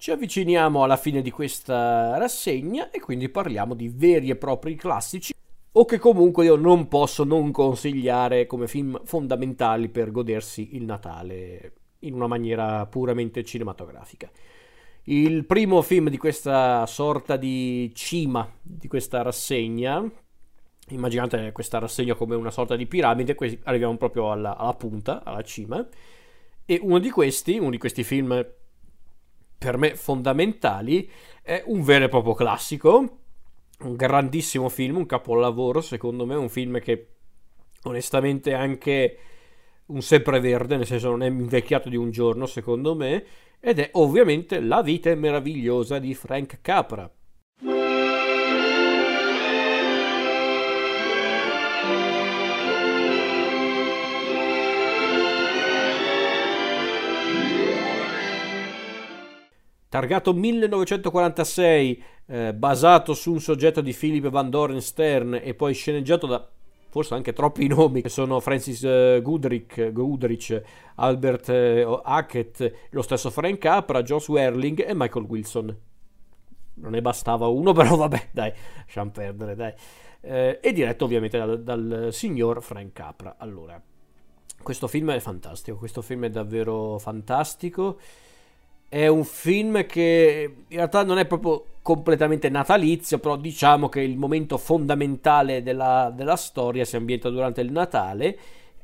Ci avviciniamo alla fine di questa rassegna e quindi parliamo di veri e propri classici o che comunque io non posso non consigliare come film fondamentali per godersi il Natale in una maniera puramente cinematografica. Il primo film di questa sorta di cima di questa rassegna, immaginate questa rassegna come una sorta di piramide, arriviamo proprio alla, alla punta, alla cima, e uno di questi, uno di questi film per me fondamentali, è un vero e proprio classico, un grandissimo film, un capolavoro secondo me, un film che onestamente anche un sempreverde, nel senso non è invecchiato di un giorno secondo me, ed è ovviamente La vita è meravigliosa di Frank Capra. Targato 1946, eh, basato su un soggetto di Philip Van Doren Stern e poi sceneggiato da forse anche troppi nomi, che sono Francis uh, Goodrich, Goodrich, Albert uh, Hackett, lo stesso Frank Capra, Joss Werling e Michael Wilson. Non ne bastava uno, però vabbè, dai, lasciamo perdere, dai. Eh, e diretto ovviamente dal, dal signor Frank Capra. Allora, questo film è fantastico, questo film è davvero fantastico. È un film che in realtà non è proprio completamente natalizio, però diciamo che il momento fondamentale della, della storia si ambienta durante il Natale.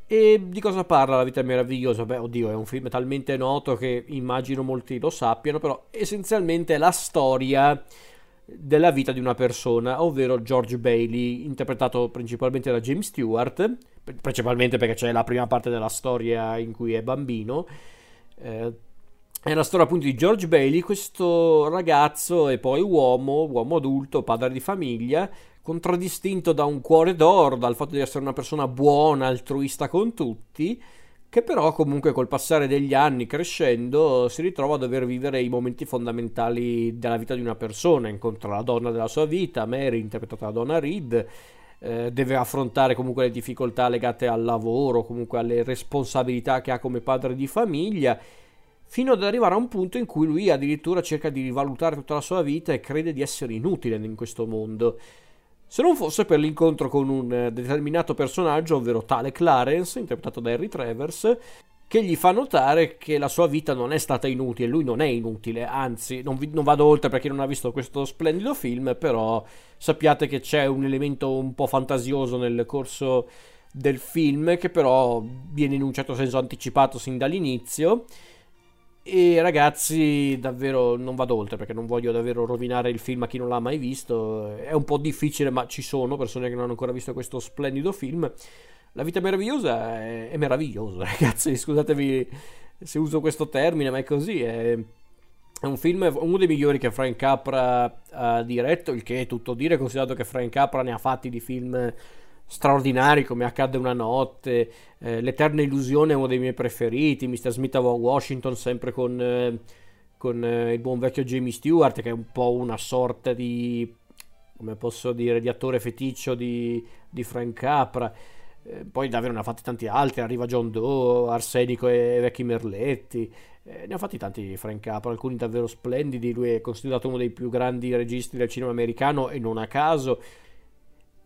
E di cosa parla La vita meravigliosa? Beh, oddio, è un film talmente noto che immagino molti lo sappiano, però essenzialmente è la storia della vita di una persona, ovvero George Bailey, interpretato principalmente da James Stewart, principalmente perché c'è la prima parte della storia in cui è bambino. Eh, è la storia appunto di George Bailey, questo ragazzo e poi uomo, uomo adulto, padre di famiglia, contraddistinto da un cuore d'oro, dal fatto di essere una persona buona, altruista con tutti, che però comunque col passare degli anni crescendo si ritrova a dover vivere i momenti fondamentali della vita di una persona, incontra la donna della sua vita, Mary, interpretata da Donna Reed, eh, deve affrontare comunque le difficoltà legate al lavoro, comunque alle responsabilità che ha come padre di famiglia fino ad arrivare a un punto in cui lui addirittura cerca di rivalutare tutta la sua vita e crede di essere inutile in questo mondo. Se non fosse per l'incontro con un eh, determinato personaggio, ovvero tale Clarence, interpretato da Harry Travers, che gli fa notare che la sua vita non è stata inutile, lui non è inutile, anzi, non, vi, non vado oltre perché non ha visto questo splendido film, però sappiate che c'è un elemento un po' fantasioso nel corso del film che però viene in un certo senso anticipato sin dall'inizio e ragazzi, davvero non vado oltre perché non voglio davvero rovinare il film a chi non l'ha mai visto. È un po' difficile, ma ci sono persone che non hanno ancora visto questo splendido film. La vita meravigliosa è, è meravigliosa, ragazzi. Scusatemi se uso questo termine, ma è così. È, è un film, uno dei migliori che Frank Capra ha diretto, il che è tutto dire, considerato che Frank Capra ne ha fatti di film straordinari come Accadde una notte, eh, L'Eterna Illusione è uno dei miei preferiti, Mr. Smith a Washington sempre con, eh, con eh, il buon vecchio Jamie Stewart che è un po' una sorta di, come posso dire, di attore feticcio di, di Frank Capra. Eh, poi davvero ne ha fatti tanti altri, arriva John Doe, Arsenico e Vecchi Merletti, eh, ne ha fatti tanti Frank Capra, alcuni davvero splendidi, lui è considerato uno dei più grandi registi del cinema americano e non a caso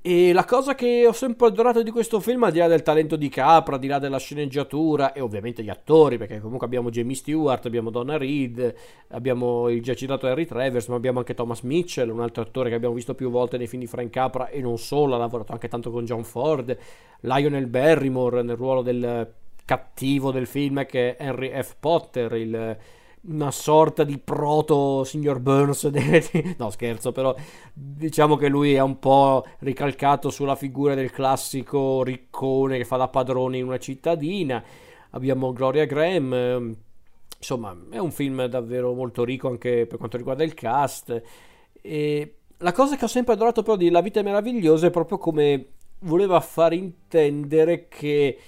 e la cosa che ho sempre adorato di questo film, al di là del talento di Capra, al di là della sceneggiatura e ovviamente gli attori, perché comunque abbiamo Jamie Stewart, abbiamo Donna Reed, abbiamo il già citato Harry Travers, ma abbiamo anche Thomas Mitchell, un altro attore che abbiamo visto più volte nei film di Frank Capra e non solo, ha lavorato anche tanto con John Ford, Lionel Barrymore nel ruolo del cattivo del film che è Henry F. Potter, il una sorta di proto signor Burns. no, scherzo, però diciamo che lui è un po' ricalcato sulla figura del classico riccone che fa da padrone in una cittadina. Abbiamo Gloria Graham. Ehm, insomma, è un film davvero molto ricco anche per quanto riguarda il cast. E la cosa che ho sempre adorato però di La vita è meravigliosa è proprio come voleva far intendere che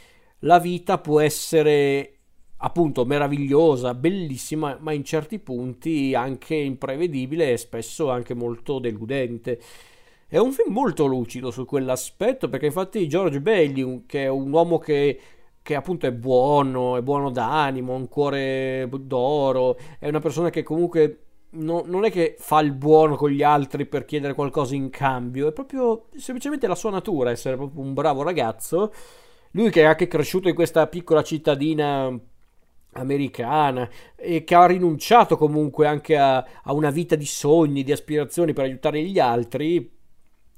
la vita può essere appunto meravigliosa, bellissima, ma in certi punti anche imprevedibile e spesso anche molto deludente. È un film molto lucido su quell'aspetto perché infatti George Bailey, che è un uomo che, che appunto è buono, è buono d'animo, ha un cuore d'oro, è una persona che comunque no, non è che fa il buono con gli altri per chiedere qualcosa in cambio, è proprio semplicemente la sua natura essere proprio un bravo ragazzo. Lui che è anche cresciuto in questa piccola cittadina americana e che ha rinunciato comunque anche a, a una vita di sogni, di aspirazioni per aiutare gli altri,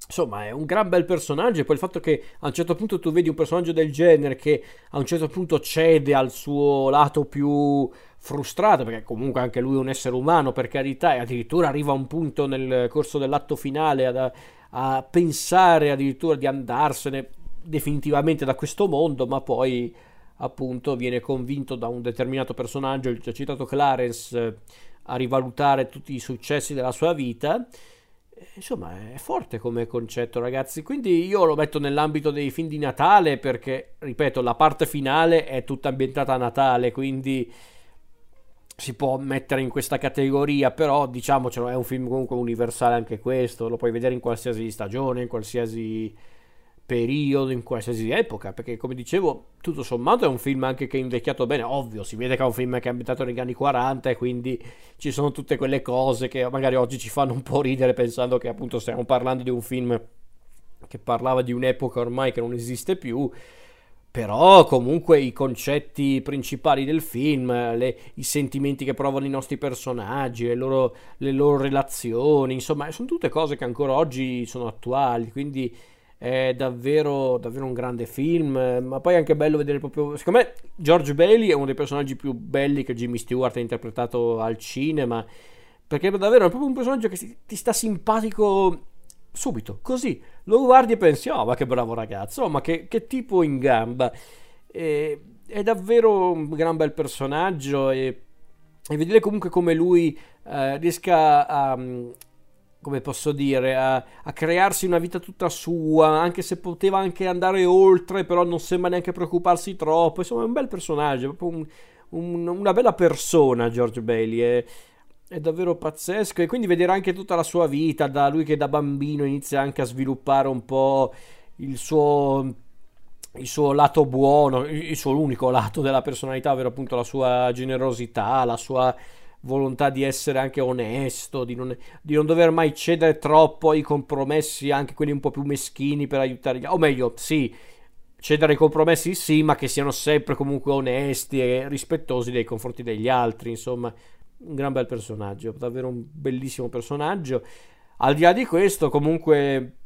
Insomma, è un gran bel personaggio. E poi il fatto che a un certo punto tu vedi un personaggio del genere che a un certo punto cede al suo lato più frustrato, perché comunque anche lui è un essere umano, per carità, e addirittura arriva a un punto nel corso dell'atto finale a, a pensare addirittura di andarsene definitivamente da questo mondo, ma poi appunto viene convinto da un determinato personaggio, il già citato Clarence, a rivalutare tutti i successi della sua vita. Insomma è forte come concetto ragazzi. Quindi io lo metto nell'ambito dei film di Natale perché ripeto la parte finale è tutta ambientata a Natale quindi si può mettere in questa categoria però diciamocelo è un film comunque universale anche questo lo puoi vedere in qualsiasi stagione in qualsiasi periodo, in qualsiasi epoca, perché come dicevo, tutto sommato è un film anche che è invecchiato bene, ovvio, si vede che è un film che è ambientato negli anni 40 e quindi ci sono tutte quelle cose che magari oggi ci fanno un po' ridere pensando che appunto stiamo parlando di un film che parlava di un'epoca ormai che non esiste più, però comunque i concetti principali del film, le, i sentimenti che provano i nostri personaggi, le loro, le loro relazioni, insomma, sono tutte cose che ancora oggi sono attuali, quindi è davvero, davvero un grande film, ma poi è anche bello vedere proprio... Secondo me George Bailey è uno dei personaggi più belli che Jimmy Stewart ha interpretato al cinema, perché davvero è proprio un personaggio che ti sta simpatico subito, così. Lo guardi e pensi, oh ma che bravo ragazzo, oh, ma che, che tipo in gamba. E, è davvero un gran bel personaggio e, e vedere comunque come lui eh, riesca a come posso dire, a, a, crearsi una vita tutta sua, anche se poteva anche andare oltre, però non sembra neanche preoccuparsi troppo. Insomma, è un bel personaggio, proprio un, un, una bella persona, George Bailey. È, è, davvero pazzesco. E quindi vedere anche tutta la sua vita, da lui che da bambino inizia anche a sviluppare un po' il suo. Il suo lato buono, il suo unico lato della personalità, ovvero appunto la sua generosità, la sua volontà di essere anche onesto, di non, di non, dover mai cedere troppo ai compromessi, anche quelli un po' più meschini per aiutare gli altri. O meglio, sì, cedere ai compromessi sì, ma che siano sempre comunque onesti e rispettosi nei confronti degli altri. Insomma, un gran bel personaggio, davvero un bellissimo personaggio. Al di là di questo, comunque.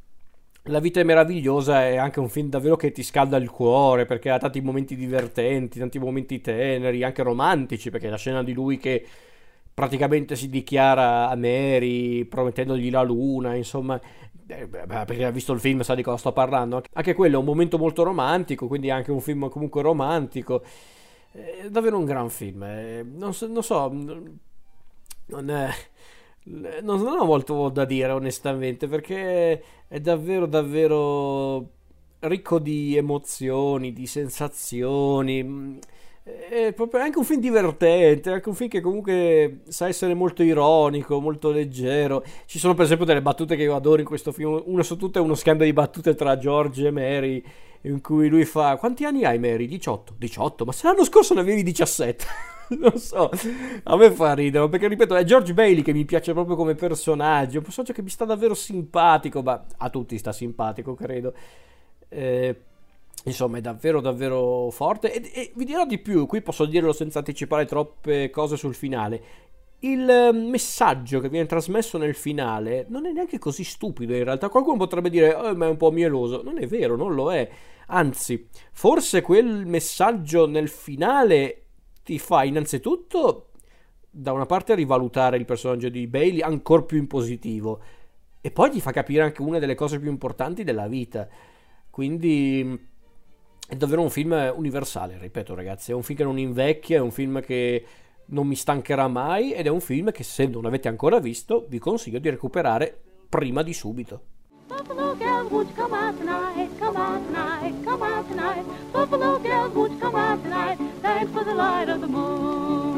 La vita è meravigliosa, è anche un film davvero che ti scalda il cuore perché ha tanti momenti divertenti, tanti momenti teneri, anche romantici, perché la scena di lui che praticamente si dichiara a Mary promettendogli la luna, insomma, eh, perché ha visto il film sa di cosa sto parlando. Anche quello è un momento molto romantico, quindi anche un film comunque romantico. È davvero un gran film. Eh. Non so, non, so, non, è, non ho molto da dire onestamente, perché è davvero, davvero ricco di emozioni, di sensazioni è proprio anche un film divertente, anche un film che comunque sa essere molto ironico, molto leggero. Ci sono per esempio delle battute che io adoro in questo film, una su tutte è uno scambio di battute tra George e Mary in cui lui fa quanti anni hai Mary? 18. 18, ma se l'anno scorso ne avevi 17. non so, a me fa ridere, perché ripeto, è George Bailey che mi piace proprio come personaggio, un personaggio che mi sta davvero simpatico, ma a tutti sta simpatico, credo. Eh, Insomma, è davvero davvero forte. E, e, vi dirò di più, qui posso dirlo senza anticipare troppe cose sul finale. Il ehm, messaggio che viene trasmesso nel finale non è neanche così stupido in realtà. Qualcuno potrebbe dire, oh, ma è un po' mieloso. Non è vero, non lo è. Anzi, forse quel messaggio nel finale ti fa innanzitutto da una parte rivalutare il personaggio di Bailey ancora più in positivo e poi ti fa capire anche una delle cose più importanti della vita. Quindi è davvero un film universale, ripeto ragazzi, è un film che non invecchia, è un film che non mi stancherà mai ed è un film che se non avete ancora visto vi consiglio di recuperare prima di subito. Buffalo girls, would come out tonight? Come out tonight, come out tonight. Buffalo girls, would come out tonight? Thanks for the light of the moon.